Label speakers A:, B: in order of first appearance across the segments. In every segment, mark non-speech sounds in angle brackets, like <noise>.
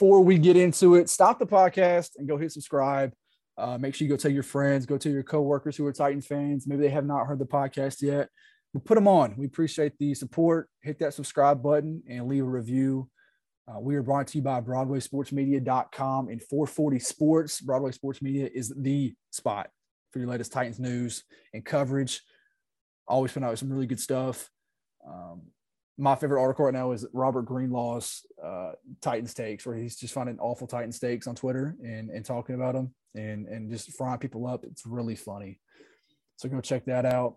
A: before we get into it, stop the podcast and go hit subscribe. Uh, make sure you go tell your friends, go tell your coworkers who are Titan fans. Maybe they have not heard the podcast yet. But put them on. We appreciate the support. Hit that subscribe button and leave a review. Uh, we are brought to you by BroadwaySportsMedia.com and 440 Sports. Broadway Sports Media is the spot for your latest Titans news and coverage. Always put out some really good stuff. Um, my favorite article right now is Robert Greenlaw's uh, Titans takes, where he's just finding awful Titans takes on Twitter and, and talking about them and, and just frying people up. It's really funny. So go check that out.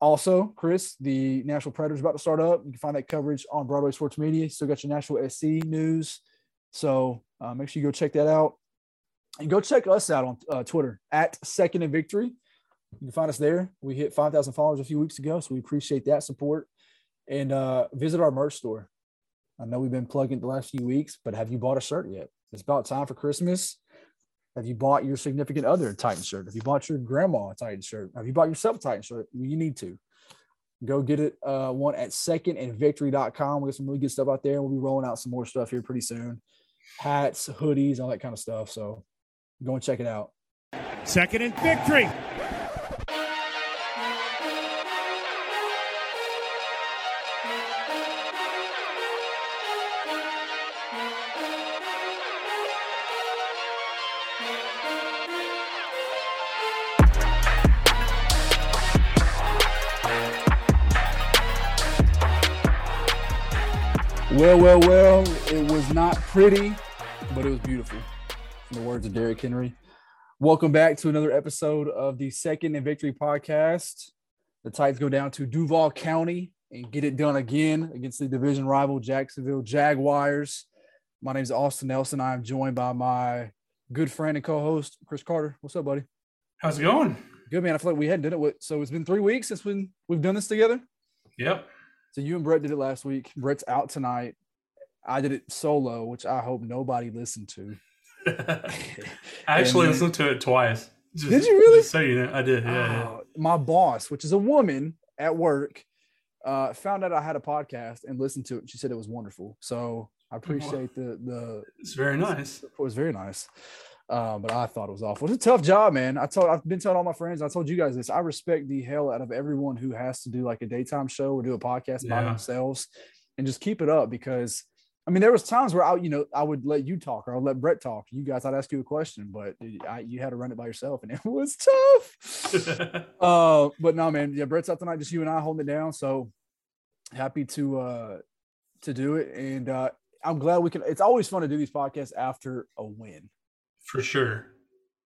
A: Also, Chris, the Nashville Predators about to start up. You can find that coverage on Broadway Sports Media. Still got your Nashville SC news. So uh, make sure you go check that out. And go check us out on uh, Twitter at Second and Victory. You can find us there. We hit 5,000 followers a few weeks ago, so we appreciate that support. And uh, visit our merch store. I know we've been plugging the last few weeks, but have you bought a shirt yet? It's about time for Christmas. Have you bought your significant other a Titan shirt? Have you bought your grandma a Titan shirt? Have you bought yourself a Titan shirt? You need to. Go get it uh, one at secondandvictory.com. We got some really good stuff out there. And we'll be rolling out some more stuff here pretty soon. Hats, hoodies, all that kind of stuff. So go and check it out.
B: Second and victory.
A: Well, well, well, it was not pretty, but it was beautiful. In the words of Derrick Henry. Welcome back to another episode of the Second and Victory podcast. The Titans go down to Duval County and get it done again against the division rival Jacksonville Jaguars. My name is Austin Nelson. I am joined by my good friend and co-host Chris Carter. What's up, buddy?
C: How's it going?
A: Good man. I feel like we hadn't done it with so it's been three weeks since we we've done this together.
C: Yep.
A: So you and Brett did it last week. Brett's out tonight. I did it solo, which I hope nobody listened to. <laughs>
C: I actually
A: And-
C: listened to it twice. Just,
A: Did you really?
C: So you know, I did. Yeah.
A: Uh, my boss, which is a woman at work, uh, found out I had a podcast and listened to it. And she said it was wonderful. So I appreciate the the.
C: It's very nice.
A: It was very nice. Uh, but I thought it was awful. It's a tough job, man. I told I've been telling all my friends. I told you guys this. I respect the hell out of everyone who has to do like a daytime show or do a podcast by themselves, and just keep it up because. I mean, there was times where I, you know, I would let you talk or I'd let Brett talk. You guys, I'd ask you a question, but I, you had to run it by yourself, and <laughs> it was tough. <laughs> Uh, but no, man, yeah, Brett's out tonight, just you and I holding it down. So happy to uh to do it, and uh I'm glad we can. It's always fun to do these podcasts after a win.
C: For sure.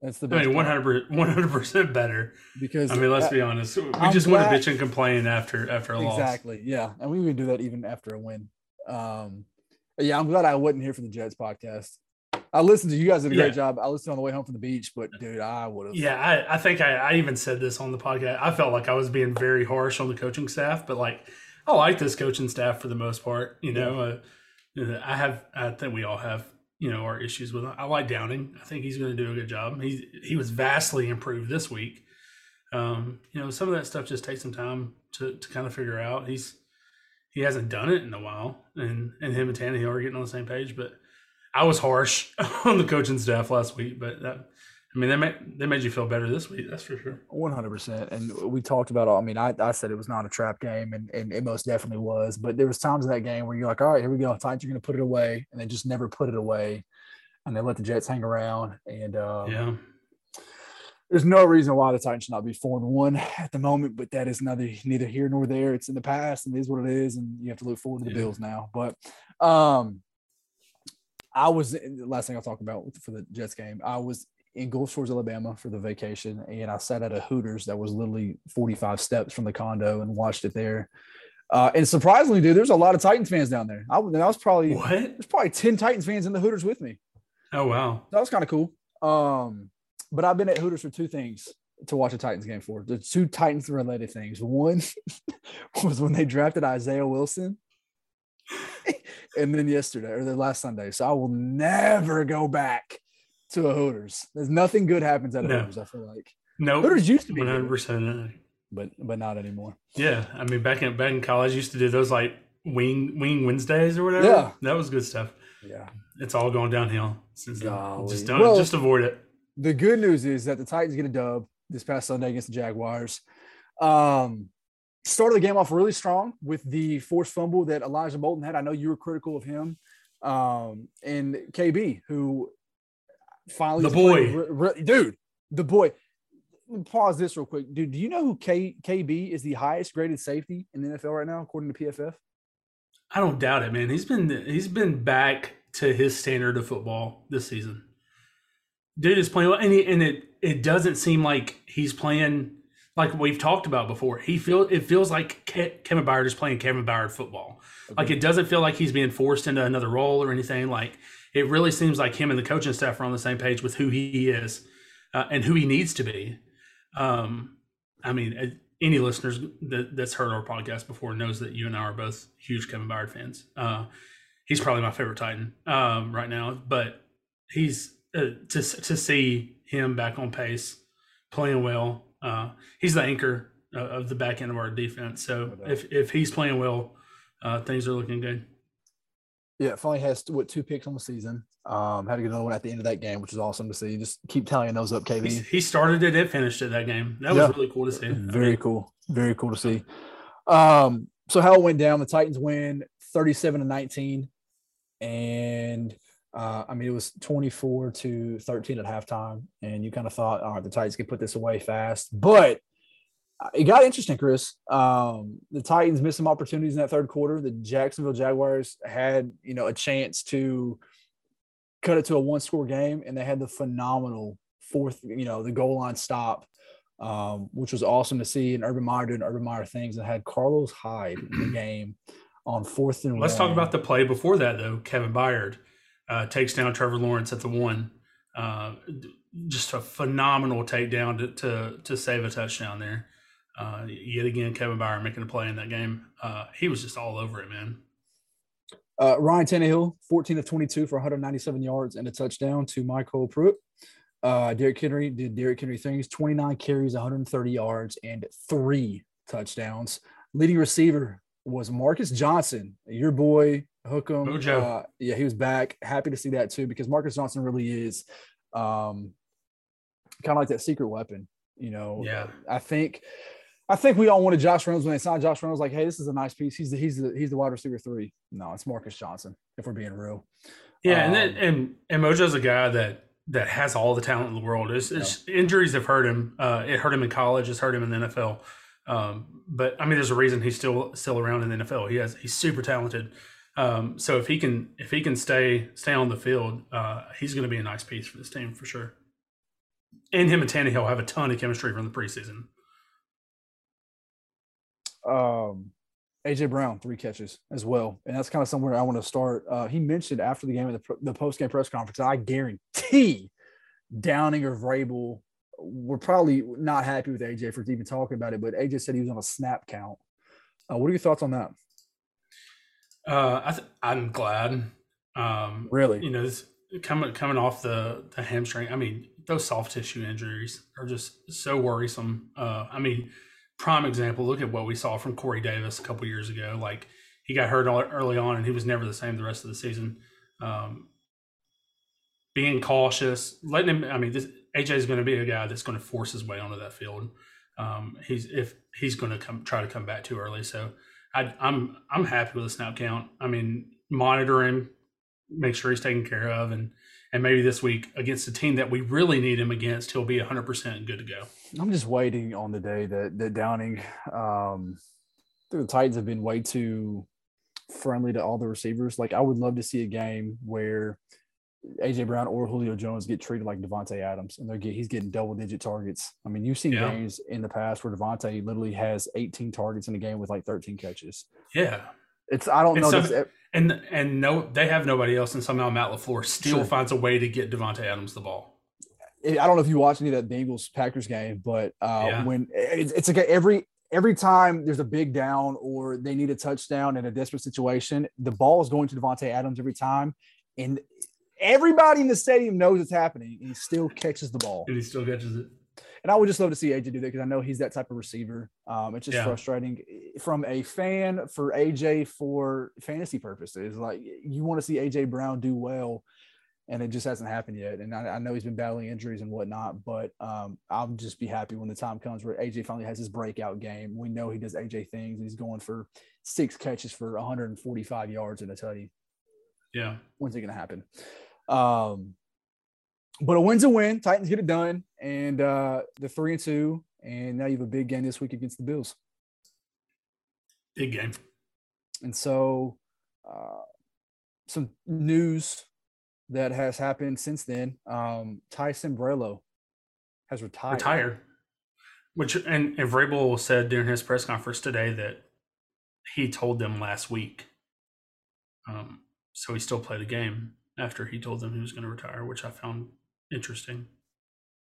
A: That's the best.
C: I
A: mean,
C: 100 percent better.
A: because
C: I mean, let's
A: that-
C: be honest. We
A: I'm
C: just want to bitch and complain after after a loss.
A: exactly, yeah, and we can do that even after a win. Um, yeah, I'm glad I wasn't here for the Jets podcast. I listened to you guys did a
C: Yeah.
A: great job. I listened on the way home from the beach, but dude, I would have.
C: Yeah, I, I think I, I even said this on the podcast. I felt like I was being very harsh on the coaching staff, but like I like this coaching staff for the most part. You know, uh, I have I think we all have you know our issues with. Him. I like Downing. I think he's going to do a good job. He he was vastly improved this week. Um, you know, some of that stuff just takes some time to to kind of figure out. He's he hasn't done it in a while, and and him and Tannehill are getting on the same page, but. I was harsh <laughs> on the coaching staff last week, but that I mean, they made they made you feel better this week. That's for sure.
A: One hundred percent, and we talked about. All, I mean, I, I said it was not a trap game, and, and it most definitely was. But there was times in that game where you're like, all right, here we go. Titans are going to put it away, and they just never put it away, and they let the Jets hang around. And uh,
C: Yeah,
A: there's no reason why the Titans should not be four and one at the moment, but that is neither neither here nor there. It's in the past, and it is what it is, and you have to look forward to the
C: Yeah.
A: Bills now. But um, I was the last thing I'll talk about for the Jets game. I was in Gulf Shores, Alabama for the vacation, and I sat at a Hooters that was literally 45 steps from the condo and watched it there. Uh, and surprisingly, dude, there's a lot of Titans fans down there. I, was- I was probably
C: what?
A: there's probably 10 Titans fans in the Hooters with me.
C: Oh wow,
A: That was kind of cool. Um, but I've been at Hooters for two things to watch a Titans game for. The two Titans related things. One <laughs> was when they drafted Isaiah Wilson. <laughs> and then yesterday or the last Sunday. So I will never go back to a Hooters. There's nothing good happens at a
C: No.
A: Hooters, I feel like.
C: no,
A: Hooters used to be 100
C: percent
A: but but not anymore.
C: Yeah, I mean, back in back in college, used to do those like wing wing Wednesdays or whatever.
A: Yeah.
C: that was good stuff.
A: Yeah.
C: It's all going downhill since then. Just don't
A: Well-
C: just avoid it.
A: The good news is that the Titans get a dub this past Sunday against the Jaguars. Um, started the game off really strong with the forced fumble that Elijah Molden had. I know you were critical of him. Um, and KB, who finally
C: The boy.
A: re- re- dude, the boy. Pause this real quick, dude. Do you know who K, KB is the highest graded safety in the NFL right now, according to PFF?
C: I don't doubt it, man. He's been he's been back to his standard of football this season. Dude is playing well, and, he, and it it doesn't seem like he's playing like we've talked about before. He feel it feels like Ke- Kevin Byard is playing Kevin Byard football. Like it doesn't feel like he's being forced into another role or anything. Like it really seems like him and the coaching staff are on the same page with who he is uh, and who he needs to be. Um, I mean, uh, any listeners that, that's heard our podcast before knows that you and I are both huge Kevin Byard fans. Uh, he's probably my favorite Titan um, right now, but he's uh, to to see him back on pace, playing well. Uh, he's the anchor uh, of the back end of our defense. So
A: No
C: if if he's playing well, uh, things are looking good.
A: Yeah, finally has what two picks on the season. Um, had to get another one at the end of that game, which is awesome to see. Just keep tallying those up, KB.
C: He's, he started it and finished it that game. That was really cool to see. I
A: Very
C: mean,
A: cool. Very cool to see. Um, so how it went down, the Titans win 37 to 19. And uh, I mean, it was 24 to 13 at halftime. And you kind of thought, all right, the Titans can put this away fast. But uh, it got interesting, Chris. Um, the Titans missed some opportunities in that third quarter. The Jacksonville Jaguars had, you know, a chance to cut it to a one score game, and they had the phenomenal fourth, you know, the goal line stop um, which was awesome to see. And Urban Meyer doing Urban Meyer things and had Carlos Hyde in the game on fourth and
C: Let's
A: one.
C: talk about the play before that, though. Kevin Byard uh, takes down Trevor Lawrence at the one. Uh, just a phenomenal takedown to, to to save a touchdown there. Uh, yet again, Kevin Byard making a play in that game. Uh, he was just all over it, man.
A: uh, Ryan Tannehill, 14 of 22 for 197 yards and a touchdown to MyCole Pruitt. Uh, Derrick Henry did Derrick Henry things, 29 carries, 130 yards, and three touchdowns. Leading receiver was Marcus Johnson, your boy, Hookem.
C: Mojo.
A: Uh, yeah, he was back. Happy to see that too, because Marcus Johnson really is um, kind of like that secret weapon. You know,
C: Yeah.
A: I think I think we all wanted Josh Reynolds when they signed Josh Reynolds. Like, hey, this is a nice piece. He's the he's the he's the wide receiver three. No, it's Marcus Johnson. If we're being real,
C: Yeah, and then,
A: Um,
C: and and Mojo's a guy that that has all the talent in the world. It's, it's injuries have hurt him. Uh, it hurt him in college. It's hurt him in the NFL. Um, but I mean, there's a reason he's still still around in the NFL. He has he's super talented. Um, so if he can if he can stay stay on the field, uh, he's going to be a nice piece for this team for sure. And him and Tannehill have a ton of chemistry from the preseason.
A: um, AJ Brown three catches as well, and that's kind of somewhere I want to start. Uh, he mentioned after the game of the, the post game press conference, I guarantee Downing or Vrabel were probably not happy with AJ for even talking about it. But AJ said he was on a snap count. Uh, what are your thoughts on that?
C: Uh, I th- I'm glad. Um,
A: Really?
C: you know, this, coming coming off the the hamstring. I mean, those soft tissue injuries are just so worrisome. Uh, I mean, prime example. Look at what we saw from Corey Davis a couple years ago. Like he got hurt all- early on, and he was never the same the rest of the season. Um, being cautious, letting him. I mean, this AJ is going to be a guy that's going to force his way onto that field. Um, he's if he's going to come try to come back too early. So I, I'm I'm happy with the snap count. I mean, monitor him, make sure he's taken care of, and and maybe this week against a team that we really need him against, he'll be 100 percent good to go.
A: I'm just waiting on the day that that Downing. Um, the Titans have been way too friendly to all the receivers. Like I would love to see a game where AJ Brown or Julio Jones get treated like Davante Adams, and they're get, he's getting double digit targets. I mean, you've seen
C: Yeah.
A: games in the past where Davante literally has 18 targets in a game with like 13 catches.
C: Yeah,
A: It's I don't
C: And
A: know.
C: so-
A: this-
C: and and no, they have nobody else, and somehow Matt Lafleur still
A: Sure.
C: finds a way to get Davante Adams the ball.
A: I don't know if you watched any of that Bengals Packers game, but uh,
C: Yeah.
A: when it's, it's like every every time there's a big down or they need a touchdown in a desperate situation, the ball is going to Davante Adams every time, and everybody in the stadium knows it's happening, and he still catches the ball.
C: And he still catches it.
A: and I would just love to see AJ do that because I know he's that type of receiver. Um, it's just
C: Yeah.
A: frustrating eh, from a fan for AJ for fantasy purposes. Like you want to see AJ Brown do well, and it just hasn't happened yet. And I, I know he's been battling injuries and whatnot, but um, I'll just be happy when the time comes where AJ finally has his breakout game. We know he does AJ things. and He's going for six catches for 145 yards and a tutty.
C: Yeah.
A: When's it going to happen? Um, but a win's a win. Titans get it done, and uh, the three and two, and now you have a big game this week against the Bills.
C: Big game.
A: And so, uh, some news that has happened since then. Um, Ty Sambrailo has retired.
C: Retired. Which and, and Vrabel said during his press conference today that he told them last week. Um, so he still played the game after he told them he was going to retire, which I found interesting.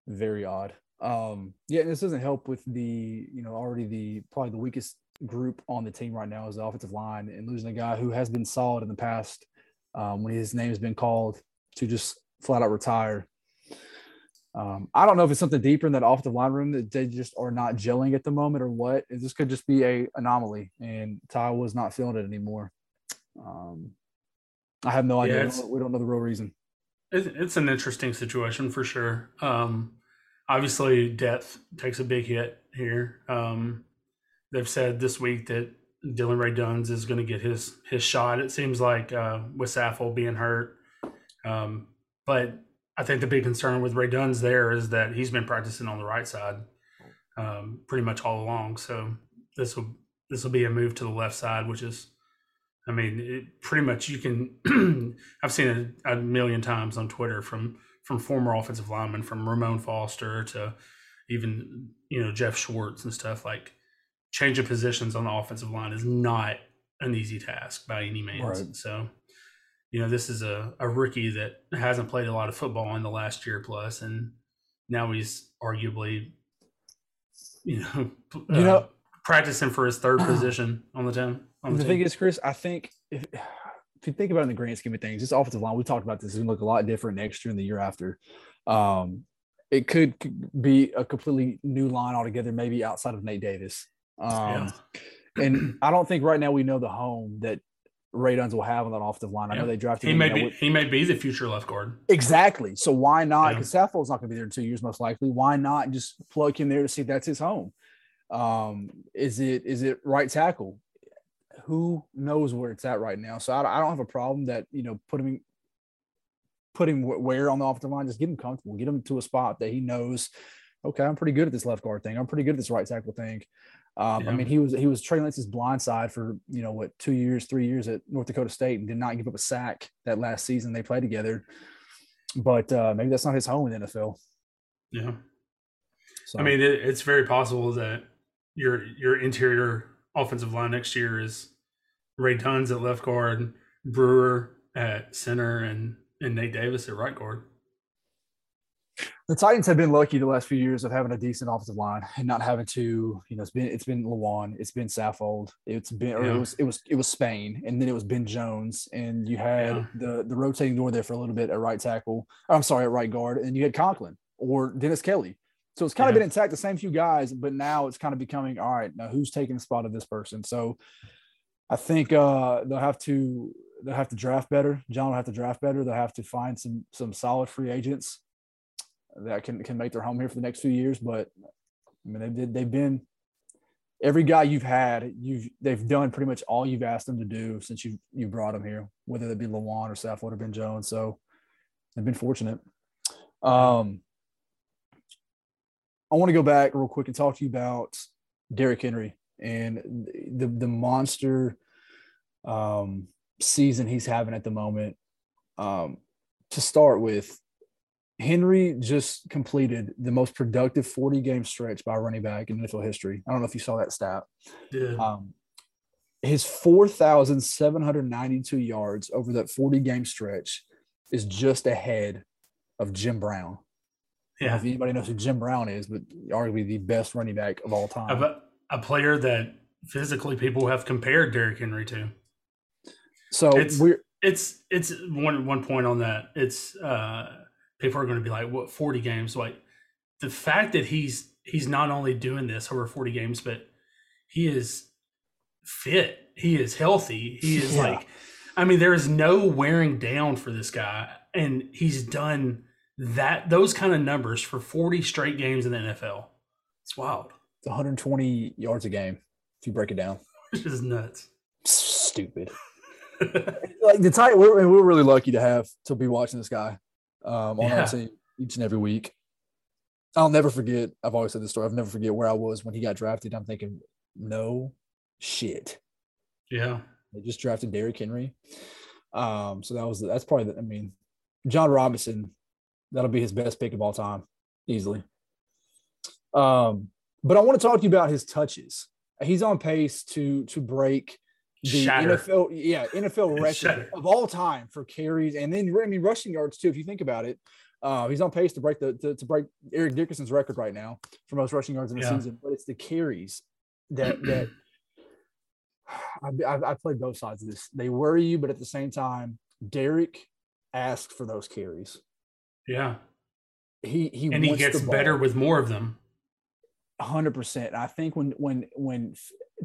A: Very odd. Um, yeah, and this doesn't help with the, you know, already the probably the weakest group on the team right now is the offensive line and losing a guy who has been solid in the past um, when his name has been called to just flat out retire. Um, I don't know if it's something deeper in that offensive line room that they just are not gelling at the moment or what. This could just be a anomaly, and Ty was not feeling it anymore. Um, I have no idea. We don't- we don't know the real reason.
C: It's an interesting situation for sure. Um, obviously, depth takes a big hit here. Um, they've said this week that Dillon Radunz is going to get his his shot. It seems like uh, with Saffold being hurt, um, but I think the big concern with Ray Duns there is that he's been practicing on the right side um, pretty much all along. So this will this will be a move to the left side, which is I mean, it, pretty much you can. <clears throat> I've seen it a million times on Twitter from from former offensive linemen, from Ramon Foster to even you know Geoff Schwartz and stuff. Like changing positions on the offensive line is not an easy task by any means.
A: Right.
C: So, you know, this is a, a rookie that hasn't played a lot of football in the last year plus, and now he's arguably, you know, <laughs>
A: You know-
C: uh, practicing for his third <clears throat> position on the team.
A: The
C: the
A: thing is, Chris, I think if, if you think about it in the grand scheme of things, this offensive line, we talked about this, is going to look a lot different next year and the year after. Um, it could be a completely new line altogether, maybe outside of Nate Davis. Um,
C: Yeah.
A: And I don't think right now we know the home that Radunz will have on that offensive line. I know they drafted
C: He
A: him,
C: may be
A: with-
C: he may be the future left guard.
A: Exactly. So why not?
C: Yeah.
A: Because Saffold's not going to be there in two years, most likely. Why not just plug him there to see if that's his home? Um, is it is it right tackle? Who knows where it's at right now? So I, I don't have a problem that you know putting him put where on the offensive line. Just get him comfortable. Get him to a spot that he knows. Okay, I'm pretty good at this left guard thing. I'm pretty good at this right tackle thing. Um, I mean, he was he was Trey Lance's blind side for you know what two years, three years at North Dakota State, and did not give up a sack that last season they played together. But uh, maybe that's not his home in the NFL.
C: Yeah.
A: So
C: I mean, it, it's very possible that your your interior offensive line next year is Radunz at left guard, Brewer at center, and and Nate Davis at right guard.
A: the Titans have been lucky the last few years of having a decent offensive line and not having to, you know, it's been it's been Lewan, it's been Saffold, it's been or
C: Yeah.
A: it was it was it was Spain, and then it was Ben Jones, and you had
C: Yeah.
A: the the rotating door there for a little bit at right tackle. I'm sorry, at right guard, and you had Conklin or Dennis Kelly. So it's kind of been intact, the same few guys, but now it's kind of becoming all right. Now who's taking the spot of this person? So I think uh, they'll have to they'll have to draft better. Jon will have to draft better. They'll have to find some some solid free agents that can can make their home here for the next few years. But I mean, they did they've been every guy you've had, you've they've done pretty much all you've asked them to do since you you brought them here, whether it be Lewan or Saffold or Ben Jones. So they've been fortunate. Um, I want to go back real quick and talk to you about Derrick Henry and the the monster um, season he's having at the moment. Um, to start with, Henry just completed the most productive 40 game stretch by running back in NFL history. I don't know if you saw that stat.
C: Did
A: Um, his 4,792 yards over that 40 game stretch is just ahead of Jim Brown. I don't know
C: yeah,
A: If anybody knows who Jim Brown is, but arguably the best running back of all time.
C: A player that physically people have compared Derrick Henry to.
A: So
C: It's-
A: we're
C: It's it's one one point on that. It's uh people are going to be like, what forty games? Like the fact that he's he's not only doing this over 40 games, but he is fit. He is healthy. He is
A: Yeah.
C: like, I mean, there is no wearing down for this guy, and he's done that those kind of numbers for 40 straight games in the NFL. It's wild.
A: It's 120 yards a game if you break it down.
C: It's just nuts.
A: Stupid. <laughs> like the tight, we're, we're really lucky to have to be watching this guy um, on
C: Yeah.
A: our team each and every week. I'll never forget. I've always said this story. I'll never forget where I was when he got drafted. I'm thinking, no shit.
C: yeah.
A: They just drafted Derrick Henry. Um, so that was that's probably the, I mean, Jon Robinson, that'll be his best pick of all time, easily. Um, but I want to talk to you about his touches. He's on pace to to break the
C: Shatter.
A: NFL, yeah, <laughs> NFL record
C: Shatter.
A: of all time for carries and then I mean rushing yards too. If you think about it, uh, he's on pace to break the to, to break Eric Dickerson's record right now for most rushing yards in the
C: Yeah.
A: season. But it's the carries that <clears throat> that I've, I've, I've played both sides of this. They worry you, but at the same time, Derrick asked for those carries.
C: Yeah.
A: He he
C: And he gets better with more of them.
A: Hundred percent. I think when when when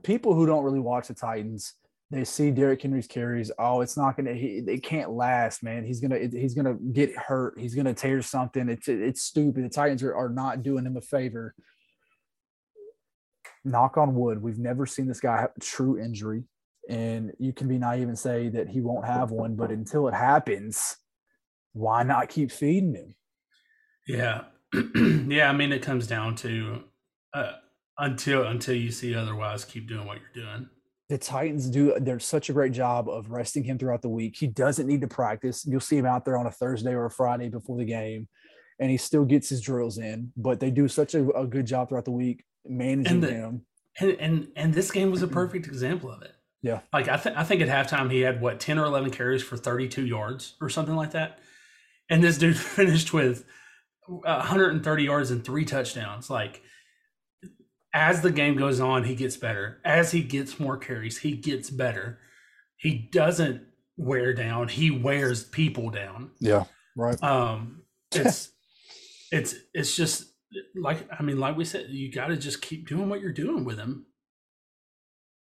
A: people who don't really watch the Titans, they see Derrick Henry's carries. Oh, it's not gonna. He, it can't last, man. He's gonna. He's gonna get hurt. He's gonna tear something. It's it's stupid. The Titans are, are not doing him a favor. Knock on wood. We've never seen this guy have a true injury, and you can be naive and say that he won't have one. But until it happens, why not keep feeding him?
C: Yeah. <clears throat> yeah, I mean it comes down to uh, until until you see otherwise, keep doing what you're doing.
A: the Titans do they're such a great job of resting him throughout the week. He doesn't need to practice. You'll see him out there on a Thursday or a Friday before the game, and he still gets his drills in. But they do such a, a good job throughout the week managing
C: And the-
A: him.
C: And and and this game was a perfect example of it.
A: Yeah.
C: Like I think I think at halftime he had what 10 or 11 carries for 32 yards or something like that. And this dude <laughs> finished with 130 yards and three touchdowns. Like as the game goes on, he gets better. As he gets more carries, he gets better. He doesn't wear down, he wears people down.
A: Yeah, right.
C: Um, <laughs> it's it's it's just like I mean, like we said, you got to just keep doing what you're doing with him.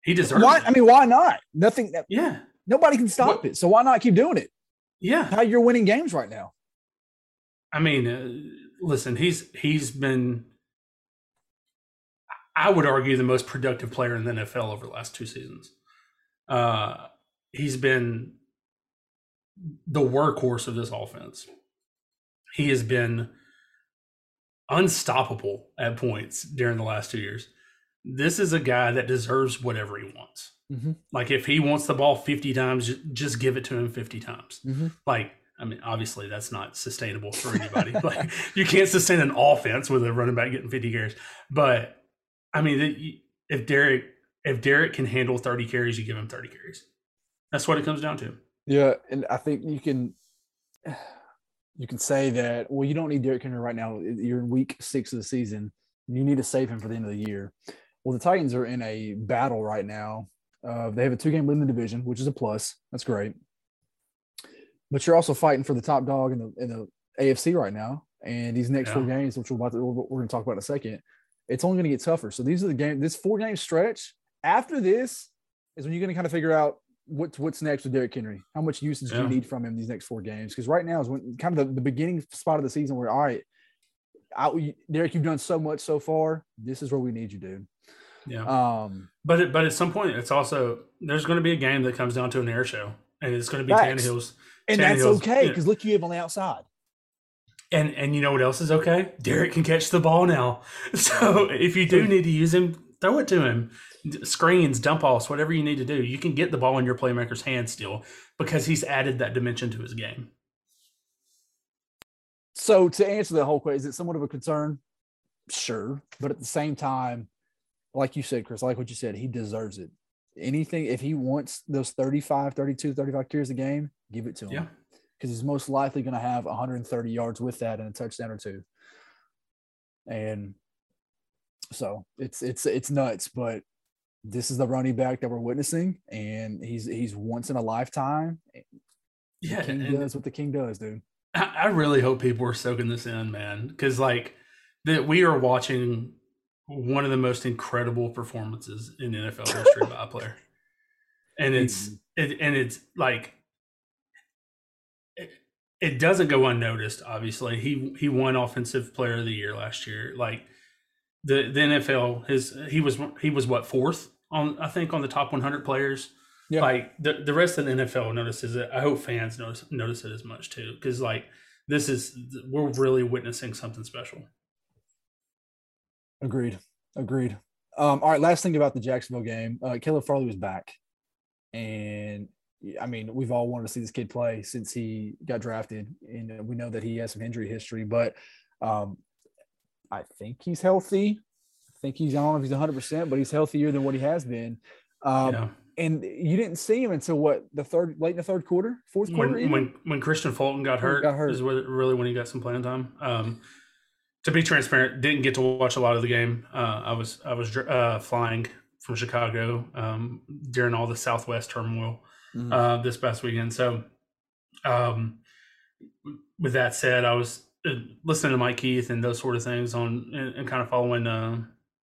C: He deserves.
A: Why?
C: it.
A: I mean, why not? Nothing. That,
C: yeah,
A: nobody can stop
C: What-
A: it. So why not keep doing it?
C: yeah.
A: How you're winning games right now?
C: I mean, uh, listen, he's he's been. I would argue the most productive player in the NFL over the last two seasons. Uh, he's been the workhorse of this offense. He has been unstoppable at points during the last two years. This is a guy that deserves whatever he wants.
A: Mhm.
C: Like if he wants the ball 50 times, just give it to him 50 times.
A: Mhm.
C: Like, I mean, obviously that's not sustainable for anybody. <laughs> like you can't sustain an offense with a running back getting 50 carries. But I mean, if Derrick if Derrick can handle 30 carries, you give him 30 carries. That's what it comes down to.
A: Yeah, and I think you can <sighs> you can say that well, you don't need Derrick Henry right now. You're in week six of the season. You need to save him for the end of the year. Well, the Titans are in a battle right now. Uh, they have a two-game lead in the division, which is a plus. That's great. But you're also fighting for the top dog in the in the AFC right now. And these next four games, which we're about to, we're going to talk about in a second, it's only going to get tougher. So these are the game. This four-game stretch. After this is when you're going to kind of figure out what's what's next with Derrick Henry. How much usage do you need from him these next four games? Because right now is when kind of the, the beginning spot of the season where all right, I, Derrick, you've done so much so far. This is where we need you, dude.
C: Yeah.
A: Um,
C: But it, but at some point, it's also there's going to be a game that comes down to an air show, and it's going to be
A: Facts.
C: Tannehill's.
A: and that's
C: Tannehill's-
A: okay
C: yeah.
A: because look, you have on the outside.
C: And and you know what else is okay? Derrick can catch the ball now. <laughs> So if you do need to use him, throw it to him. Screens, dump offs, whatever you need to do, you can get the ball in your playmaker's hand still because he's added that dimension to his game.
A: So to answer the whole question, is it somewhat of a concern? Sure, but at the same time, like you said, Chris, like what you said, he deserves it. Anything if he wants those 35, 32, 35 carries a game, give it to him.
C: Yeah.
A: Because he's most likely going to have 130 yards with that and a touchdown or two. And so it's it's it's nuts, but this is the running back that we're witnessing, and he's he's once in a lifetime.
C: Yeah,
A: the king does what the king does, dude.
C: I, really hope people are soaking this in, man, because like that we are watching one of the most incredible performances in NFL history by a player, and it's mm-hmm. it, and it's like it doesn't go unnoticed. Obviously, he he won Offensive Player of the Year last year. Like the the NFL, his he was he was what fourth on I think on the top 100 players.
A: Yeah.
C: Like the the rest of the NFL notices it. I hope fans notice notice it as much too, because like this is we're really witnessing something special.
A: Agreed. Agreed. Um, all right. Last thing about the Jacksonville game, uh, Caleb Farley was back, and I mean, we've all wanted to see this kid play since he got drafted, and we know that he has some injury history. But um, I think he's healthy. I think he's I don't know if he's 100, percent but he's healthier than what he has been. Um,
C: Yeah.
A: And you didn't see him until what the third, late in the third quarter, fourth quarter.
C: when when when Kristian Fulton got hurt,
A: got hurt.
C: is really when he got some playing time. Um, to be transparent, didn't get to watch a lot of the game. Uh, I was I was uh, flying from Chicago um, during all the Southwest turmoil
A: Mhm.
C: uh, this past weekend. So, um, with that said, I was uh, listening to Mike Keith and those sort of things on and, and kind of following uh,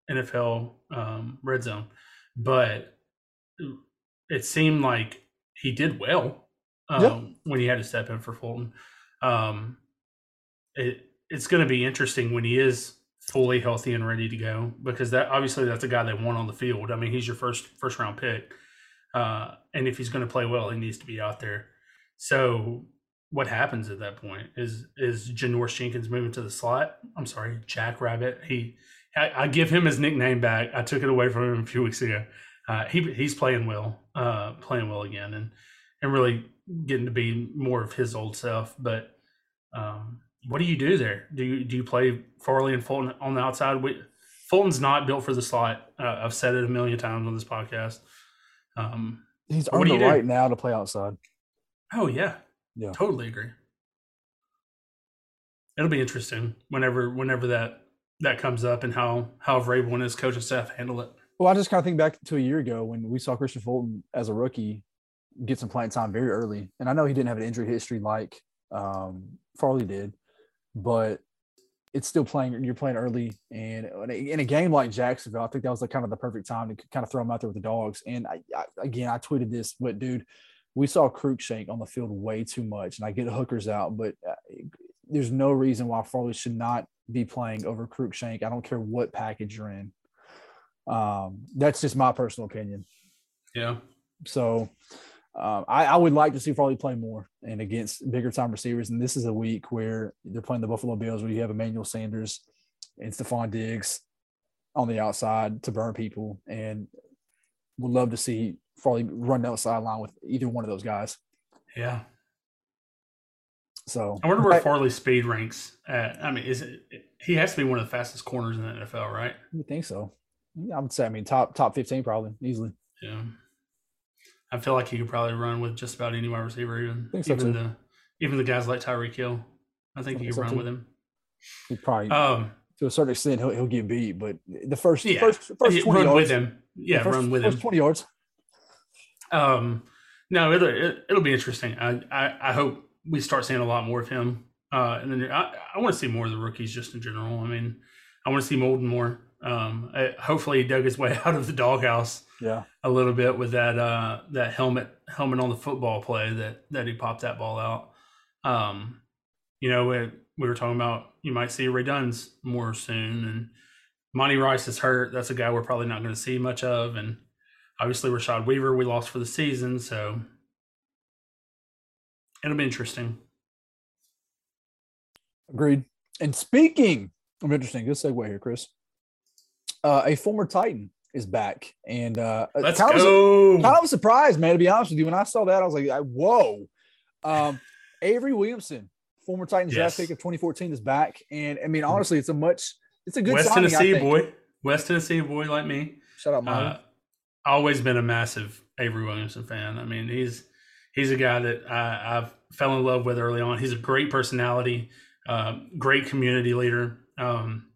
C: NFL um, Red Zone, but it seemed like he did well um,
A: Yeah.
C: when he had to step in for Fulton. Um, it it's going to be interesting when he is fully healthy and ready to go because that obviously that's a guy they want on the field. I mean, he's your first first round pick, uh, and if he's going to play well, he needs to be out there. So what happens at that point is is Janoris Jenkins moving to the slot? I'm sorry, Jack Rabbit. He I, I give him his nickname back. I took it away from him a few weeks ago. Uh, he he's playing well, uh, playing well again, and and really getting to be more of his old self. But um, what do you do there? Do you do you play Farley and Fulton on the outside? We, Fulton's not built for the slot. Uh, I've said it a million times on this podcast. Um,
A: he's earned the
C: you do?
A: right now to play outside.
C: oh yeah,
A: Yeah.
C: totally agree. It'll be interesting whenever whenever that that comes up and how how Vrabel and his coaching staff handle it.
A: Well, I just kind of think back to a year ago when we saw Kristian Fulton as a rookie get some playing time very early. And I know he didn't have an injury history like um, Farley did, but it's still playing. You're playing early, and in a, game like Jacksonville, I think that was like kind of the perfect time to kind of throw him out there with the dogs. And I, I again, I tweeted this, but dude, we saw Cruikshank on the field way too much, and I get hookers out, but uh, there's no reason why Farley should not be playing over Cruikshank. I don't care what package you're in. Um, that's just my personal opinion.
C: Yeah,
A: So um, I, I would like to see Farley play more and against bigger time receivers. And this is a week where they're playing the Buffalo Bills, where you have Emmanuel Sanders and Stefon Diggs on the outside to burn people. And would love to see Farley run down the sideline with either one of those guys.
C: yeah.
A: So
C: I wonder where
A: I-
C: Farley's speed ranks at. I mean, is it? He has to be one of the fastest corners in the NFL, right?
A: I think so. I would say, I mean, top top 15 probably easily.
C: Yeah. I feel like he could probably run with just about any wide receiver, even
A: so,
C: even
A: too.
C: the even the guys like Tyreek Hill. I think
A: I
C: he could
A: so,
C: run
A: too.
C: with him.
A: He probably,
C: Um,
A: to a certain extent, he'll, he'll get beat, but the first,
C: yeah,
A: first, first 20
C: run
A: yards,
C: with him. Yeah,
A: first,
C: run with
A: first
C: him.
A: 20 yards.
C: Um, no, it'll it, it'll be interesting. I, I I hope we start seeing a lot more of him. Uh, and then I, I want to see more of the rookies just in general. I mean, I want to see Molden more. Um, I, hopefully he dug his way <laughs> out of the doghouse
A: Yeah.
C: a little bit with that uh that helmet helmet on the football play that that he popped that ball out. Um, you know, we, we were talking about you might see Radunz more soon, and Monty Rice is hurt. That's a guy we're probably not going to see much of, and obviously Rashad Weaver we lost for the season, so it'll be interesting.
A: Agreed. And speaking of interesting, good segue here, Chris. Uh, a former Titan is back, and uh,
C: Let's
A: kind of, was a- kind of a surprise, man. To be honest with you, when I saw that, I was like, I- "Whoa!" Um, Avery Williamson, former Titans draft
C: Yes.
A: pick of 2014, is back, and I mean, honestly, it's a much, it's a good
C: West
A: signing,
C: Tennessee boy, West Tennessee boy like me.
A: Shout out, Molly.
C: Uh, always been a massive Avery Williamson fan. I mean, he's he's a guy that I, I've fell in love with early on. He's a great personality, uh, great community leader. Um,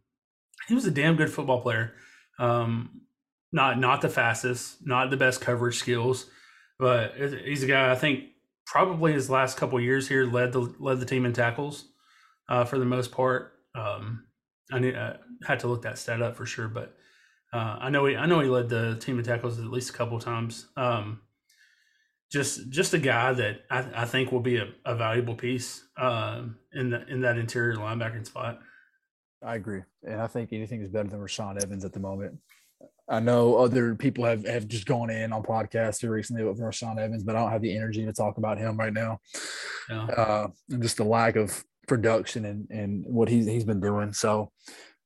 C: he was a damn good football player. Um, not not the fastest, not the best coverage skills, but he's a guy I think probably his last couple years here led the led the team in tackles uh, for the most part. Um, I need uh, had to look that stat up for sure, but uh, I know he I know he led the team in tackles at least a couple times. Um, just just a guy that I, I think will be a, a valuable piece uh, in the in that interior linebacker spot.
A: I agree, and I think anything is better than Rashaan Evans at the moment. I know other people have, have just gone in on podcasts here recently with Rashaan Evans, but I don't have the energy to talk about him right now. Yeah. Uh, and just the lack of production and, and what he's he's been doing. So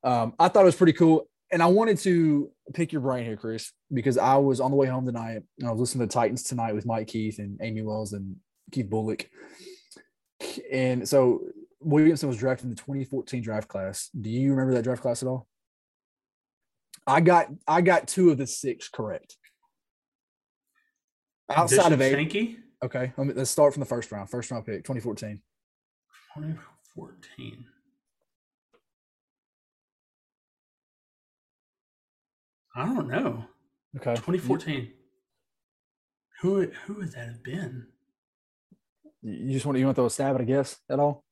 A: um, I thought it was pretty cool. And I wanted to pick your brain here, Chris, because I was on the way home tonight and I was listening to Titans tonight with Mike Keith and Amy Wells and Keith Bulluck. And so Williamson was drafted in the 2014 draft class. Do you remember that draft class at all? I got I got two of the six correct. Outside of eight. Sankey? Okay, let me, let's start from the first round. First round pick, 2014.
C: 2014. I don't know.
A: Okay.
C: 2014. Who who would that have been?
A: You just want you want to throw a stab at a guess at all?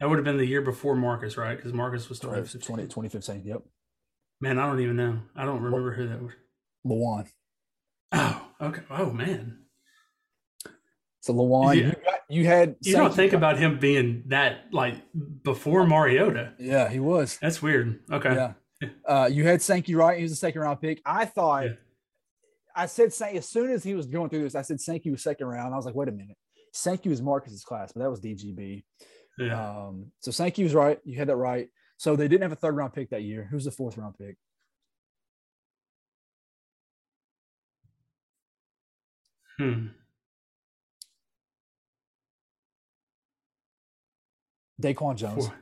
C: That would have been the year before Marcus, right? Because Marcus was
A: 2015. 20, 2015. Yep.
C: Man, I don't even know. I don't remember who that was.
A: Lewan.
C: Oh, okay. Oh man.
A: So yeah. you, got, you had.
C: You don't think about him being that like before Mariota.
A: Yeah, he was.
C: That's weird. Okay.
A: Yeah. <laughs> Uh, you had Sankey right. He was a second round pick. I thought. Yeah. I said Sankey as soon as he was going through this. I said Sankey was second round. I was like, wait a minute. Sankey was Marcus's class, but that was DGB. Yeah. Um, so Sankey was right. You had that right. So they didn't have a third round pick that year. Who's the fourth round pick?
C: Hmm.
A: Daquan Jones. Four.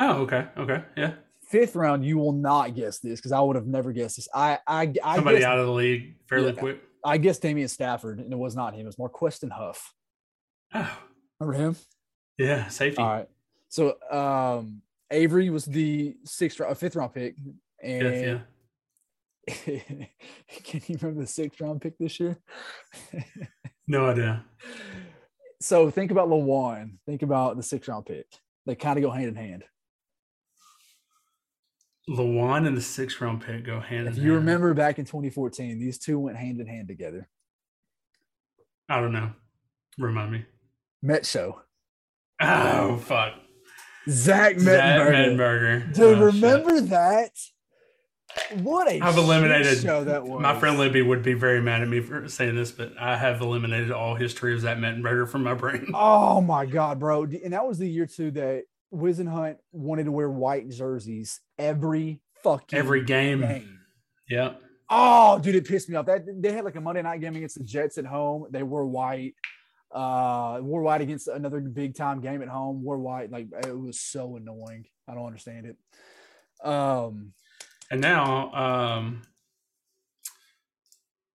C: Oh, okay. Okay. Yeah.
A: Fifth round, you will not guess this because I would have never guessed this. I, I, I
C: somebody
A: guessed,
C: out of the league fairly yeah, quick.
A: I guessed Daimion Stafford, and it was not him. It was Marqueston Huff.
C: Oh,
A: remember him?
C: Yeah, safety.
A: All right. So um, Avery was the sixth, round, fifth round pick, and yeah, yeah. <laughs> can you remember the sixth round pick this year?
C: no idea. <laughs>
A: So think about Lewan. Think about the sixth round pick. They kind of go hand in hand.
C: Lewan and the sixth round pick go hand
A: if
C: in hand.
A: If you remember back in 2014, these two went hand in hand together.
C: I don't know. Remind me.
A: Met show.
C: Oh fuck.
A: Zach Mettenberger. Dude, oh, remember shit. that? What a
C: I've eliminated
A: show that was.
C: My friend Libby would be very mad at me for saying this, but I have eliminated all history of Zach Mettenberger from my brain. <laughs>
A: Oh my god, bro! And that was the year too that Whisenhunt wanted to wear white jerseys every fucking
C: every game. game. Yeah.
A: Oh, dude, it pissed me off. That they had like a Monday night game against the Jets at home. They were white uh wore white against another big time game at home wore white like it was so annoying i don't understand it um
C: and now um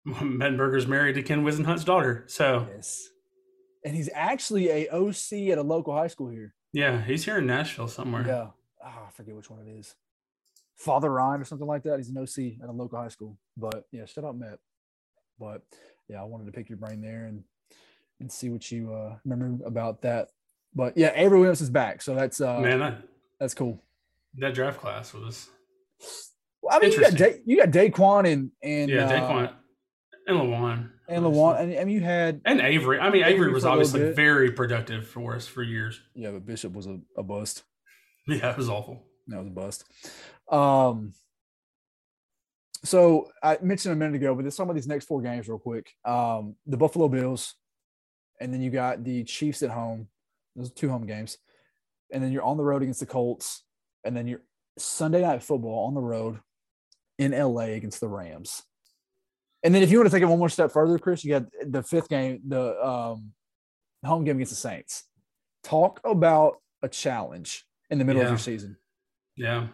C: <laughs> Mettenberger's married to Ken Whisenhunt's daughter. So
A: yes. And he's actually a OC at a local high school here.
C: Yeah, he's here in Nashville somewhere.
A: Yeah. Oh, I forget which one it is. Father Ryan or something like that. He's an OC at a local high school. But yeah, shut up, Matt. But yeah, I wanted to pick your brain there and and see what you uh, remember about that. But yeah, Avery Williams is back, so that's uh,
C: man, I,
A: that's cool.
C: That draft class was.
A: Well, I mean, you got da- you got Daquan and and
C: yeah, Daquan uh, and Lewan
A: and Lewan. I mean, you had
C: and Avery. I mean, Avery, Avery was obviously very productive for us for years.
A: Yeah, but Bishop was a, a bust. <laughs>
C: Yeah, it was awful.
A: That was a bust. Um, so I mentioned a minute ago, but there's some of these next four games real quick. Um, the Buffalo Bills and then you got the Chiefs at home. Those two home games, and then you're on the road against the Colts, and then you're Sunday night football on the road in LA against the Rams. And then if you want to take it one more step further, Chris, you got the fifth game, the um, home game against the Saints. Talk about a challenge in the middle yeah. of your season.
C: Yeah.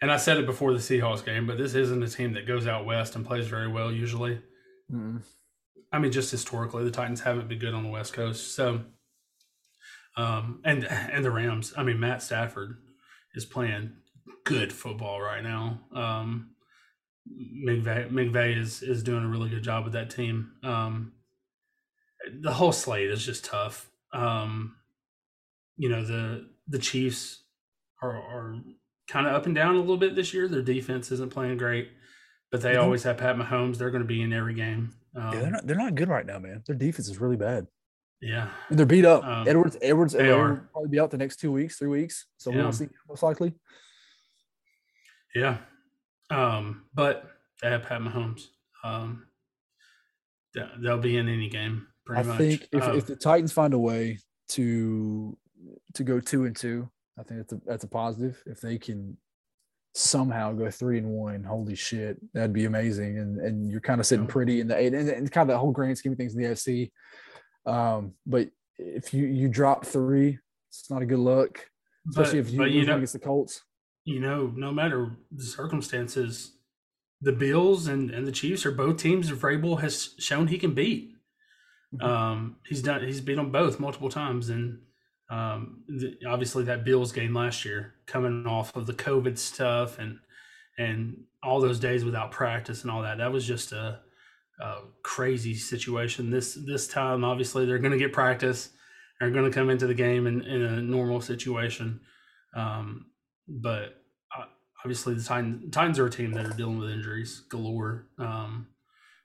C: And I said it before the Seahawks game, but this isn't a team that goes out west and plays very well usually.
A: Mm-hmm.
C: I mean, just historically, the Titans haven't been good on the West Coast. So, um, and and the Rams. I mean, Matt Stafford is playing good football right now. Um, McVay, McVay is is doing a really good job with that team. Um, the whole slate is just tough. Um, you know the the Chiefs are, are kind of up and down a little bit this year. Their defense isn't playing great, but they
A: Mhm.
C: always have Pat Mahomes. They're going to be in every game. Um,
A: Yeah, they're not they're not good right now, man. Their defense is really bad.
C: yeah.
A: And they're beat up.
C: Um,
A: Edwards Edwards
C: they
A: will
C: are.
A: probably be out the next two weeks, three weeks. So we
C: Yeah.
A: won't see most likely.
C: Yeah. Um, but they have Pat Mahomes. Um, they- they'll be in any game pretty
A: I
C: much.
A: think if,
C: Uh,
A: if the Titans find a way to to go two and two, I think that's a that's a positive. If they can somehow go three and one, holy shit, that'd be amazing. And and you're kind of sitting pretty in the eight and, and kind of the whole grand scheme of things in the FC. Um, but if you you drop three, it's not a good look, especially
C: but,
A: if you,
C: you know,
A: against the Colts.
C: you know, no matter the circumstances, the Bills and, and the Chiefs are both teams that Vrabel has shown he can beat.
A: Mhm.
C: Um, he's done. He's beat them both multiple times, and um, the, obviously that Bills game last year, coming off of the COVID stuff and and all those days without practice and all that, that was just a, a crazy situation. This this time, obviously, they're going to get practice. They're going to come into the game in, in a normal situation. Um, but uh, obviously the Titans, Titans are a team that are dealing with injuries galore. Um,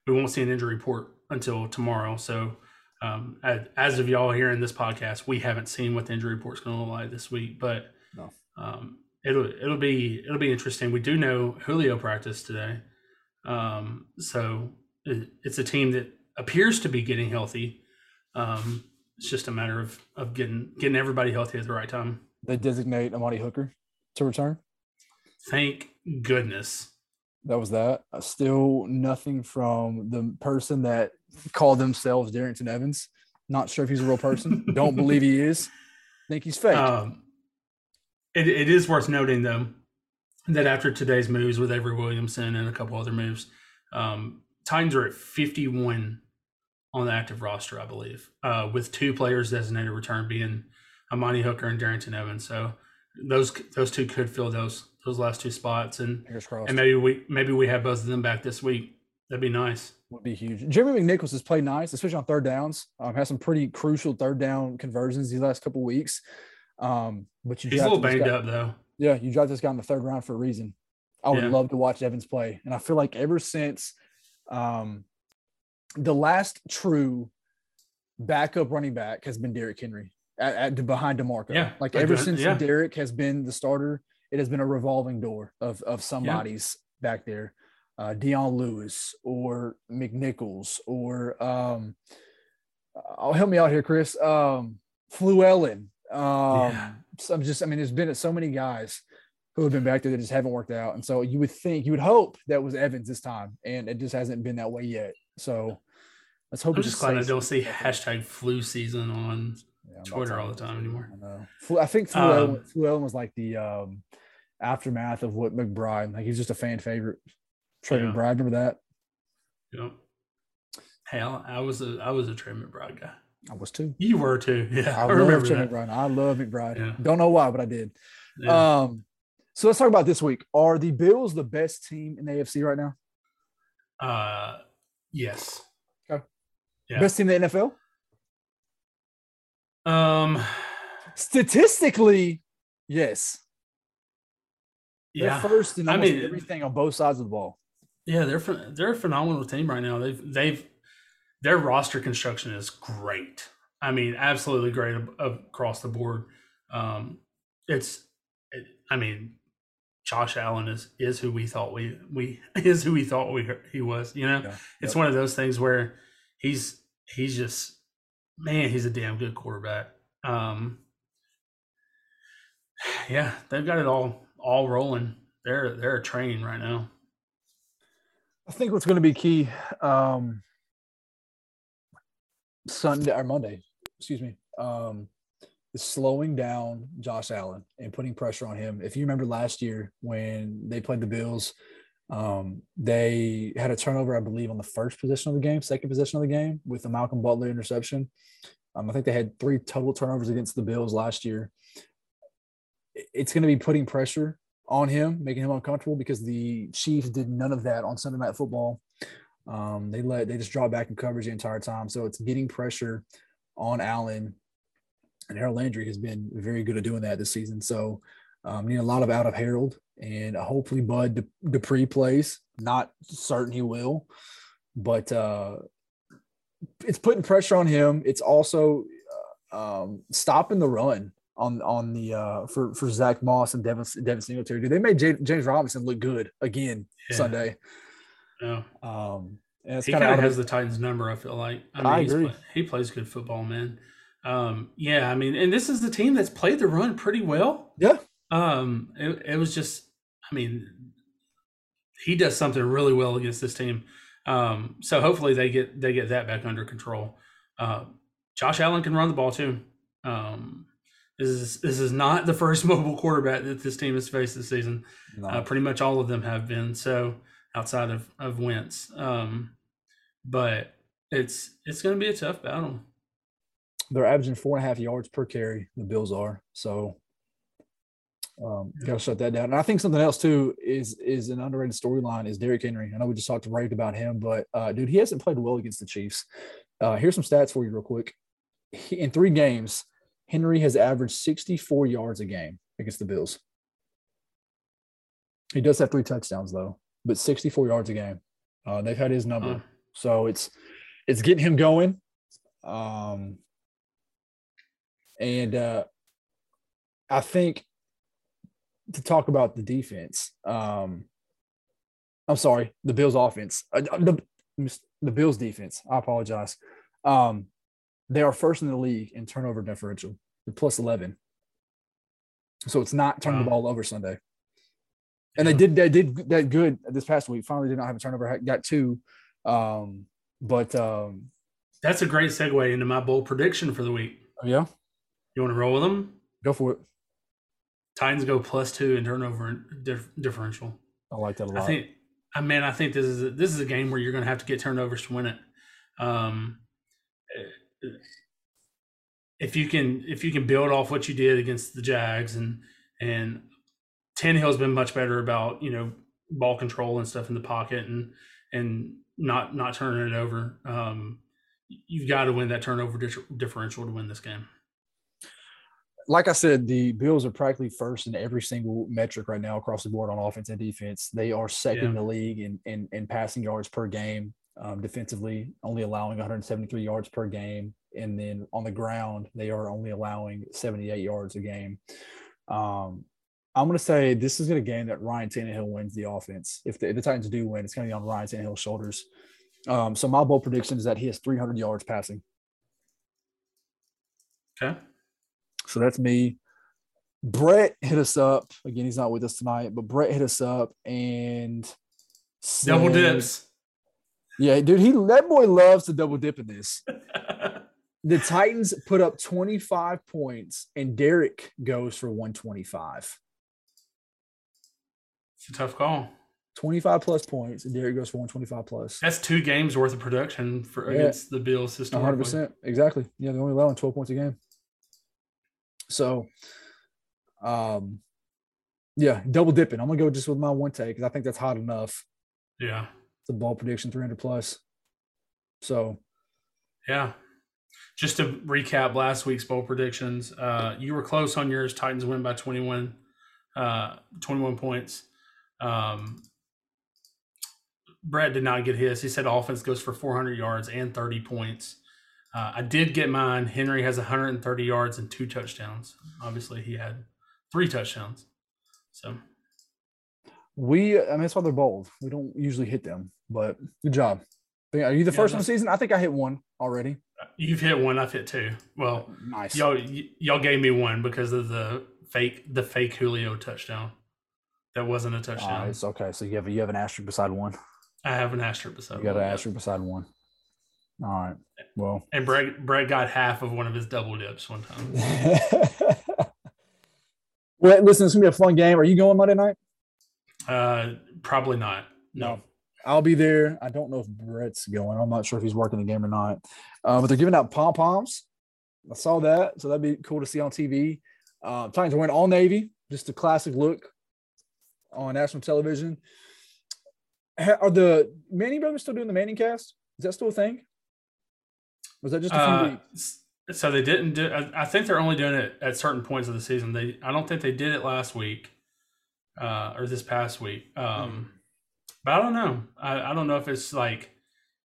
C: we won't see an injury report until tomorrow. So um, as, as of y'all hearing this podcast, we haven't seen what the injury report's going to look like this week, but
A: No.
C: um, it'll it'll be it'll be interesting. We do know Julio practiced today, um, so it, it's a team that appears to be getting healthy. Um, it's just a matter of of getting getting everybody healthy at the right time.
A: They designate Amani Hooker to return.
C: Thank goodness.
A: That was that. Uh, Still nothing from the person that called themselves Darrington Evans. Not sure if he's a real person. <laughs> Don't believe he is. Think he's fake.
C: Um, it, it is worth noting, though, that after today's moves with Avery Williamson and a couple other moves, um, Titans are at 51 on the active roster, I believe, uh, with two players designated return being Amani Hooker and Darrington Evans. So those those two could fill those those last two spots, and
A: Fingers crossed.
C: and maybe we maybe we have both of them back this week. That'd be nice.
A: would be huge. Jeremy McNichols has played nice, especially on third downs. Um, has some pretty crucial third down conversions these last couple weeks. Um, but you
C: He's a little banged
A: guy-
C: up though.
A: Yeah, you drafted this guy in the third round for a reason. I would
C: Yeah.
A: love to watch Evans play, and I feel like ever since um, the last true backup running back has been Derrick Henry at, at behind Demarco.
C: Yeah,
A: like ever
C: good-
A: since
C: yeah.
A: Derrick has been the starter, it has been a revolving door of of somebody's back there. Uh, Dion Lewis or McNichols or um, oh, help me out here, Chris. Um, Fluellen. Um,
C: Yeah.
A: so I'm just, I mean, there's been so many guys who have been back there that just haven't worked out. And so you would think, you would hope that was Evans this time, and it just hasn't been that way yet. So let's hope
C: I'm
A: it
C: just glad I don't see hashtag flu season on
A: Yeah, I'm
C: Twitter all the time anymore.
A: I know. I think Fluellen,
C: Um,
A: Fluellen was like the um, aftermath of what McBride. Like he's just a fan favorite. Tre
C: Yeah.
A: McBride, remember that?
C: Yep. Hell, I was a I was a Tre McBride guy.
A: I was too.
C: You were too. <laughs> Yeah,
A: I,
C: I, remember
A: Tre
C: that.
A: McBride. I love McBride.
C: Yeah.
A: Don't know why, but I did.
C: Yeah.
A: Um, so let's talk about this week. Are the Bills the best team in the AFC right now?
C: uh, yes.
A: Okay.
C: Yeah.
A: Best team in the NFL?
C: Um.
A: Statistically, yes. They're
C: Yeah.
A: first in
C: I mean-
A: everything on both sides of the ball.
C: Yeah, they're they're a phenomenal team right now. They've they've their roster construction is great. I mean, absolutely great ab- across the board. Um, it's, it, I mean, Josh Allen is is who we thought we we <laughs> is who we thought we he was. You know,
A: Yeah.
C: it's
A: Yep.
C: one of those things where he's he's just man, he's a damn good quarterback. Um, <sighs> yeah, they've got it all all rolling. They're they're a train right now.
A: I think what's going to be key um, Sunday or Monday, excuse me, um, is slowing down Josh Allen and putting pressure on him. If you remember last year when they played the Bills, um, they had a turnover, I believe, on the first position of the game, second position of the game with the Malcolm Butler interception. Um, I think they had three total turnovers against the Bills last year. It's going to be putting pressure on him, making him uncomfortable because the Chiefs did none of that on Sunday Night Football. Um, they let they just draw back in coverage the entire time, so it's getting pressure on Allen and Harold Landry has been very good at doing that this season. So um, need a lot of out of Harold, and hopefully Bud Dupree plays. Not certain he will, but uh, it's putting pressure on him. It's also uh, um, stopping the run on on the uh, for for Zach Moss and Devin Devin Singletary. Dude, they made J- James Robinson look good again yeah. Sunday.
C: Yeah.
A: Um,
C: and he kind of has the Titans number. I feel like.
A: I, mean, I agree.
C: Play, he plays good football, man. Um, yeah, I mean, and this is the team that's played the run pretty well.
A: Yeah.
C: Um, it, it was just, I mean, he does something really well against this team. Um, so hopefully they get they get that back under control. Uh, Josh Allen can run the ball too. Um, this is this is not the first <laughs> mobile quarterback that this team has faced this season. No. Uh, pretty much all of them have been. So outside of of Wentz, um, but it's it's going to be a tough battle.
A: They're averaging four and a half yards per carry. The Bills are so. Um, gotta shut that down. And I think something else too is is an underrated storyline is Derrick Henry. I know we just talked to Raved about him, but uh, dude, he hasn't played well against the Chiefs. Uh, here's some stats for you, real quick. He, in three games, Henry has averaged 64 yards a game against the Bills. He does have three touchdowns though, but 64 yards a game. Uh, they've had his number, so it's it's getting him going. Um, and uh, I think to talk about the defense, um, I'm sorry, the Bills offense, uh, the, the Bills defense. I apologize. Um, they are first in the league in turnover differential, plus 11. So it's not turning wow. the ball over Sunday. And they did they did that good this past week. Finally, did not have a turnover. Got two, um, but um,
C: that's a great segue into my bold prediction for the week.
A: Oh, yeah,
C: you want to roll with them?
A: Go for it.
C: Titans go plus two in turnover dif- differential.
A: I like that a lot.
C: I think, I mean, I think this is a, this is a game where you're going to have to get turnovers to win it. Um, if you can if you can build off what you did against the Jags and and Tannehill's been much better about you know ball control and stuff in the pocket and and not not turning it over. Um, you've got to win that turnover differential to win this game.
A: Like I said, the Bills are practically first in every single metric right now across the board on offense and defense. They are second yeah. in the league in, in, in passing yards per game. Um, defensively, only allowing 173 yards per game, and then on the ground, they are only allowing 78 yards a game. Um, I'm going to say this is going to game that Ryan Tannehill wins the offense. If the, if the Titans do win, it's going to be on Ryan Tannehill's shoulders. Um, so my bold prediction is that he has 300 yards passing.
C: Okay.
A: So that's me. Brett hit us up again. He's not with us tonight, but Brett hit us up and
C: said, double dips.
A: Yeah, dude, he that boy loves to double dip in this. <laughs> the Titans put up 25 points, and Derrick goes for 125.
C: It's a tough call.
A: 25 plus points, and Derrick goes for 125 plus.
C: That's two games worth of production for yeah. against the Bills system.
A: 100%. Exactly. Yeah, they're only allowing 12 points a game. So, um, yeah, double dipping. I'm gonna go just with my one take because I think that's hot enough.
C: Yeah,
A: the ball prediction 300 plus. So,
C: yeah. Just to recap last week's bowl predictions, uh, you were close on yours. Titans win by 21, uh, 21 points. Um, Brett did not get his. He said offense goes for 400 yards and 30 points. Uh, I did get mine. Henry has 130 yards and two touchdowns. Obviously, he had three touchdowns. So
A: we, I mean, that's why they're bold. We don't usually hit them, but good job. Are you the first yeah, one season? I think I hit one already.
C: You've hit one. I've hit two. Well,
A: nice.
C: Y'all, y- y'all gave me one because of the fake, the fake Julio touchdown. That wasn't a touchdown.
A: Uh, it's okay. So you have you have an asterisk beside one.
C: I have an asterisk beside.
A: You got one, an asterisk beside one. All right. Well,
C: and Brett Brett got half of one of his double dips one time. <laughs>
A: well, listen, it's gonna be a fun game. Are you going Monday night?
C: Uh, probably not. No.
A: I'll be there. I don't know if Brett's going. I'm not sure if he's working the game or not. Uh, but they're giving out pom poms. I saw that, so that'd be cool to see on TV. Uh, Titans are wearing all navy, just a classic look on national television. Are the Manning brothers still doing the Manning cast? Is that still a thing? Was that just a few uh, weeks?
C: So they didn't do. I, I think they're only doing it at certain points of the season. They, I don't think they did it last week, uh, or this past week. Um, but I don't know. I, I don't know if it's like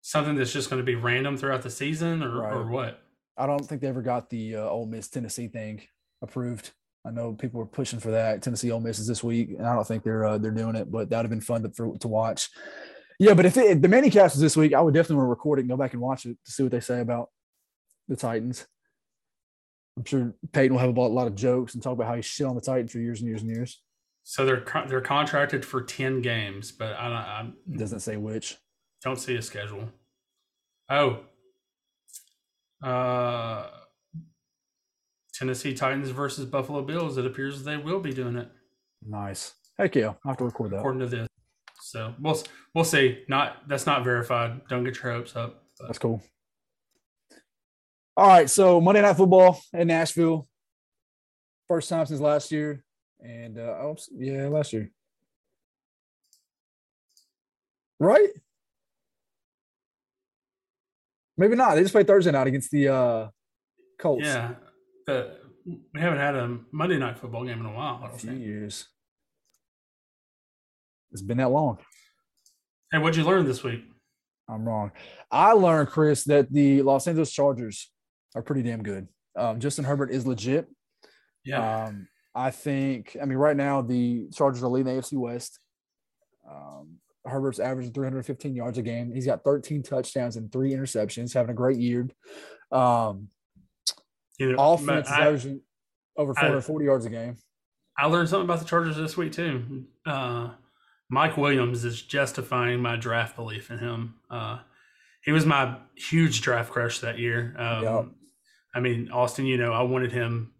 C: something that's just going to be random throughout the season or,
A: Right.
C: or what.
A: I don't think they ever got the uh, Ole Miss Tennessee thing approved. I know people were pushing for that. Tennessee Ole Miss is this week, and I don't think they're uh, they're doing it, but that would have been fun to for, to watch. Yeah, but if, it, if the minicast is this week, I would definitely want to record it and go back and watch it to see what they say about the Titans. I'm sure Peyton will have a lot, of jokes and talk about how he shit on the Titans for years and years and years.
C: So they're they're contracted for ten games, but I don't, I
A: Doesn't say which.
C: don't see a schedule. Oh, uh, Tennessee Titans versus Buffalo Bills. It appears they will be doing it
A: Nice. Heck yeah, I have to record that.
C: according to this. So we'll we'll see. Not that's not verified. Don't get your hopes up. But
A: That's cool. All right, so Monday Night Football in Nashville, first time since last year, and uh, oh, yeah, last year, right? Maybe not. They just played Thursday night against the uh, Colts.
C: yeah, the, we haven't had a Monday night football game in a while. I
A: a
C: don't
A: few
C: think.
A: years. It's been that long.
C: Hey, what'd you learn this week?
A: I'm wrong. I learned, Chris, that the Los Angeles Chargers are pretty damn good. Um, Justin Herbert is legit.
C: Yeah,
A: Um, I think, I mean, right now the Chargers are leading the AFC West. Um, Herbert's averaging 315 yards a game. He's got 13 touchdowns and three interceptions, having a great year. Um,
C: you know,
A: offense is
C: I-
A: averaging over 440 yards a game.
C: I learned something about the Chargers this week too. Uh, Mike Williams is justifying my draft belief in him. Uh, he was my huge draft crush that year. Um,
A: Yep.
C: I mean, Austin, you know, I wanted him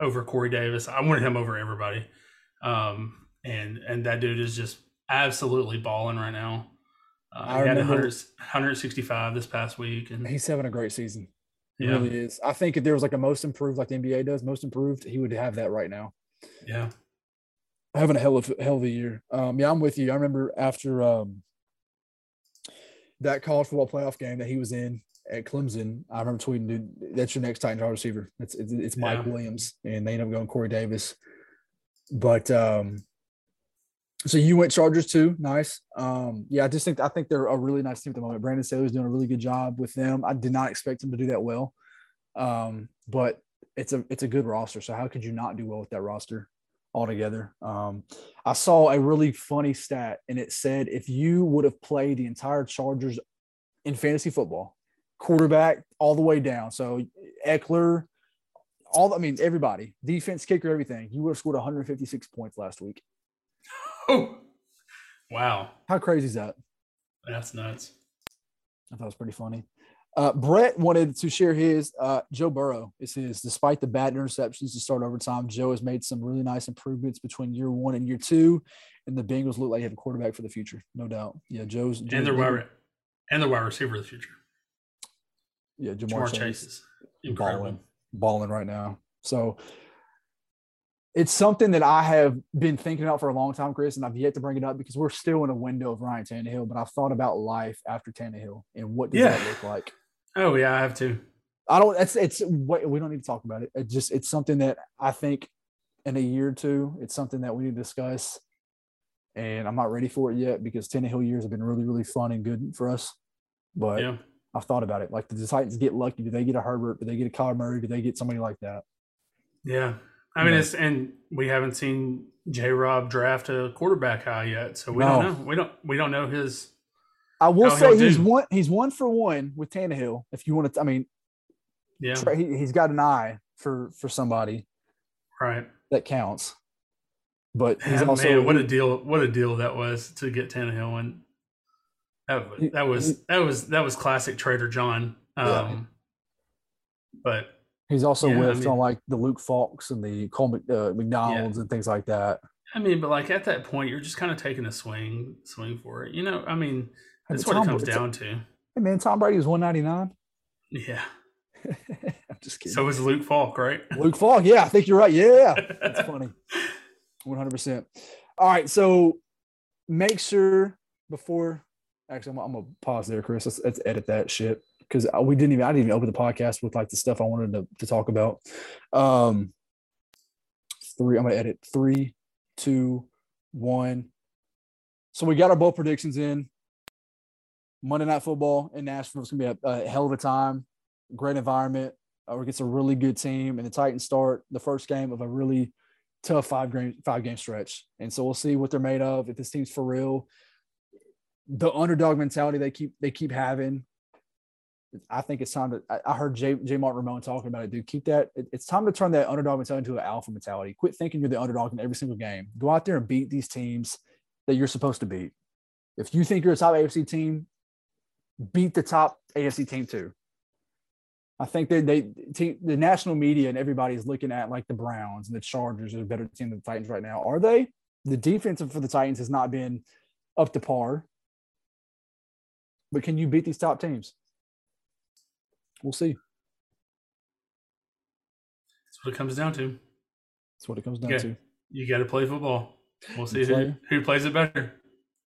C: over Corey Davis. I wanted him over everybody. Um, and and that dude is just absolutely balling right now. Uh,
A: I
C: he had
A: remember-
C: 100, 165 this past week, and
A: He's having a great season. He
C: yeah,
A: really is. I think if there was like a most improved, like the NBA does, most improved, he would have that right now.
C: yeah,
A: having a hell of hell of a year. Um, yeah, I'm with you. I remember after um, that college football playoff game that he was in at Clemson, I remember tweeting, "Dude, that's your next Titans wide receiver. It's it's, it's Mike
C: Yeah.
A: Williams," and they end up going Corey Davis. But um, so you went Chargers too. Nice. Um, yeah, I just think I think they're a really nice team at the moment. Brandon Staley's doing a really good job with them. I did not expect him to do that well, um, but it's a it's a good roster. So how could you not do well with that roster? Altogether. Um, I saw a really funny stat, and it said if you would have played the entire Chargers in fantasy football, quarterback all the way down, so Ekeler, all I mean everybody, defense, kicker, everything, you would have scored 156 points last week.
C: oh, <laughs> wow,
A: How crazy is that?
C: that's nuts.
A: I thought it was pretty funny. Uh, Brett wanted to share his. Uh, Joe Burrow is his. Despite the bad interceptions to start overtime, Joe has made some really nice improvements between year one and year two, and the Bengals look like they have a quarterback for the future, no doubt. Yeah, Joe's. Joe's
C: And their wide, and their wide receiver of the future,
A: yeah, Jamar,
C: Ja'Marr
A: Chase,
C: is
A: balling, balling right now. So it's something that I have been thinking about for a long time, Chris, and I've yet to bring it up because we're still in a window of Ryan Tannehill. But I've thought about life after Tannehill and what does
C: Yeah.
A: that look like.
C: Oh yeah, I have to.
A: I don't. It's it's we don't need to talk about it. It just it's something that I think in a year or two, it's something that we need to discuss. And I'm not ready for it yet because Tannehill years have been really really fun and good for us. But
C: Yeah.
A: I've thought about it. Like, do the Titans get lucky? Do they get a Herbert? Do they get a Kyler Murray? Do they get somebody like that?
C: Yeah. I mean,
A: Yeah.
C: it's and we haven't seen J. Rob draft a quarterback high yet, so we
A: No.
C: don't know. We don't. We don't know his.
A: I will say he's
C: do.
A: one. He's one for one with Tannehill. If you want to, I mean,
C: Yeah.
A: try- he, he's got an eye for for somebody
C: Right.
A: that counts. But he's
C: Man,
A: also
C: what a deal! What a deal that was to get Tannehill, and that was that was that was that was classic Trader Jon. Um,
A: Yeah.
C: But
A: He's also
C: Yeah, I mean-
A: on like the Luke Falks and the Cole Mc- uh, McDonald's and things like that.
C: I mean, but like at that point, you're just kind of taking a swing, swing for it. You know, I mean, that's what it
A: Tom-
C: comes
A: it's-
C: down to.
A: Hey man, Tom Brady was 199.
C: Yeah. <laughs>
A: I'm just kidding.
C: So was Luke Falk, right?
A: Luke Falk, yeah, I think you're right. Yeah, <laughs> that's funny. 100%. All right, so make sure before actually I'm, I'm gonna pause there, Chris. Let's, let's edit that shit. Because we didn't even I didn't even open the podcast with like the stuff I wanted to, to talk about. Um, three. I'm gonna edit three, two, one. So we got our bowl predictions in. Monday Night Football in Nashville is gonna be a, a hell of a time. Great environment. Uh, we get a really good team, and the Titans start the first game of a really tough five game five game stretch. And so we'll see what they're made of. If this team's for real, the underdog mentality they keep they keep having. I think it's time to. I heard J. J. Martin Ramon talking about it, dude. Keep that. It's time to turn that underdog mentality into an alpha mentality. Quit thinking you're the underdog in every single game. Go out there and beat these teams that you're supposed to beat. If you think you're a top AFC team, beat the top AFC team too. I think that they, they the national media and everybody is looking at like the Browns and the Chargers are a better team than the Titans right now. Are they? The defense for the Titans has not been up to par. But can you beat these top teams? We'll see.
C: That's what it comes down to.
A: That's what it comes down
C: Yeah.
A: to.
C: You got to play football. We'll see who, who plays it better.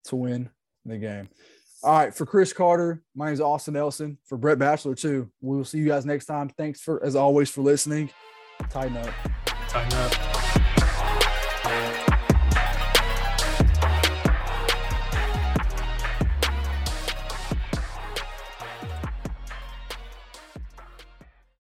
A: to win the game. All right, for Chris Carter, my name is Austin Nelson. For Brett Bachelor, too. We will see you guys next time. Thanks for, as always, for listening. Tighten up.
C: Tighten up.